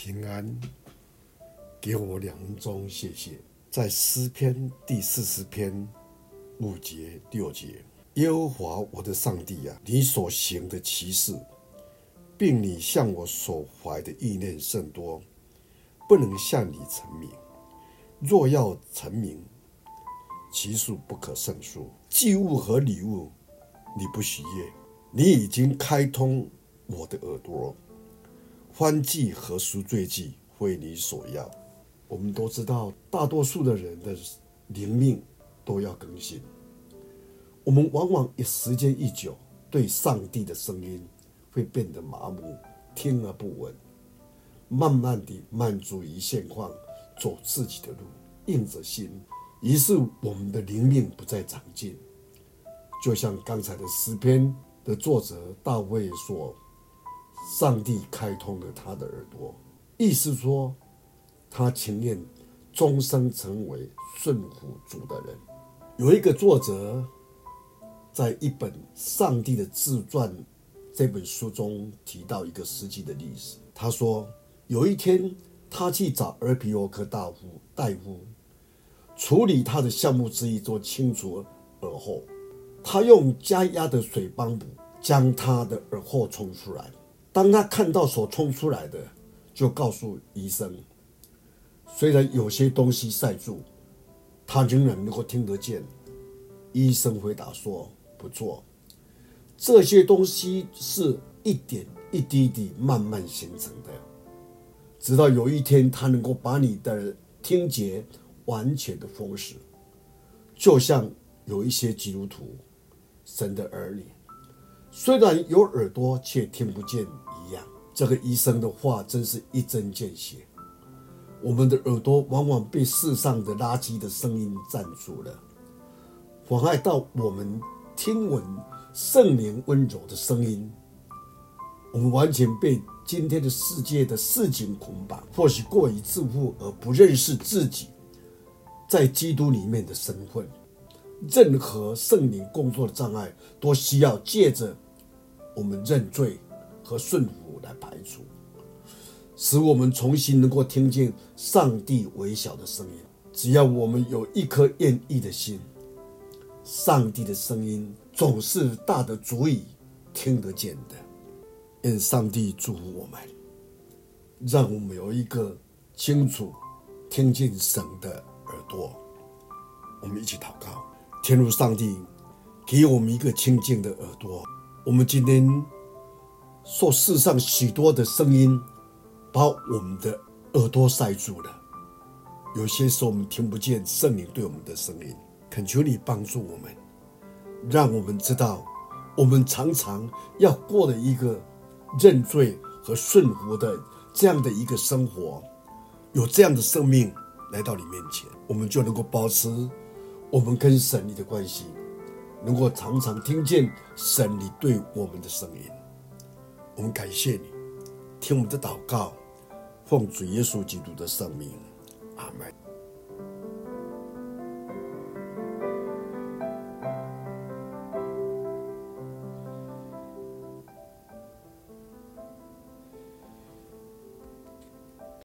平安，给我两分钟，谢谢。在诗篇第四十篇五节六节，耶和华我的上帝啊，你所行的奇事，并你向我所怀的意念甚多，不能向你陈明。若要陈明，其数不可胜数。祭物和礼物，你不喜悦。你已经开通我的耳朵。燔祭和赎罪祭为你所要。我们都知道，大多数的人的灵命都要更新。我们往往一时间一久，对上帝的声音会变得麻木，听而不闻，慢慢地满足于现况，走自己的路，硬着心。于是我们的灵命不再长进。就像刚才的诗篇的作者大卫说。上帝开通了他的耳朵，意思说，他情愿终生成为顺服主的人。有一个作者在一本《上帝的自传》这本书中提到一个实际的历史。他说，有一天他去找耳鼻喉科大夫大夫处理他的项目之一，做清除耳后。他用加压的水帮补将他的耳后冲出来。当他看到所冲出来的，就告诉医生，虽然有些东西塞住，他仍然能够听得见。医生回答说：“不错，这些东西是一点一滴滴慢慢形成的，直到有一天，他能够把你的听觉完全的封死，就像有一些基督徒，神的儿女。”虽然有耳朵，却听不见一样。这个医生的话真是一针见血。我们的耳朵往往被世上的垃圾的声音占住了，妨碍到我们听闻圣灵温柔的声音。我们完全被今天的世界的事情捆绑，或许过于自负而不认识自己在基督里面的身份。任何圣灵工作的障碍，都需要借着。我们认罪和顺服来排除，使我们重新能够听见上帝微小的声音。只要我们有一颗愿意的心，上帝的声音总是大的足以听得见的。愿上帝祝福我们，让我们有一个清楚听见神的耳朵。我们一起祷告，天父上帝，给我们一个清净的耳朵。我们今天受世上许多的声音，把我们的耳朵塞住了。有些时候我们听不见圣灵对我们的声音。恳求你帮助我们，让我们知道，我们常常要过的一个认罪和顺服的这样的一个生活。有这样的生命来到你面前，我们就能够保持我们跟神你的关系。能够常常听见神你对我们的声音，我们感谢你，听我们的祷告，奉主耶稣基督的圣名，阿门。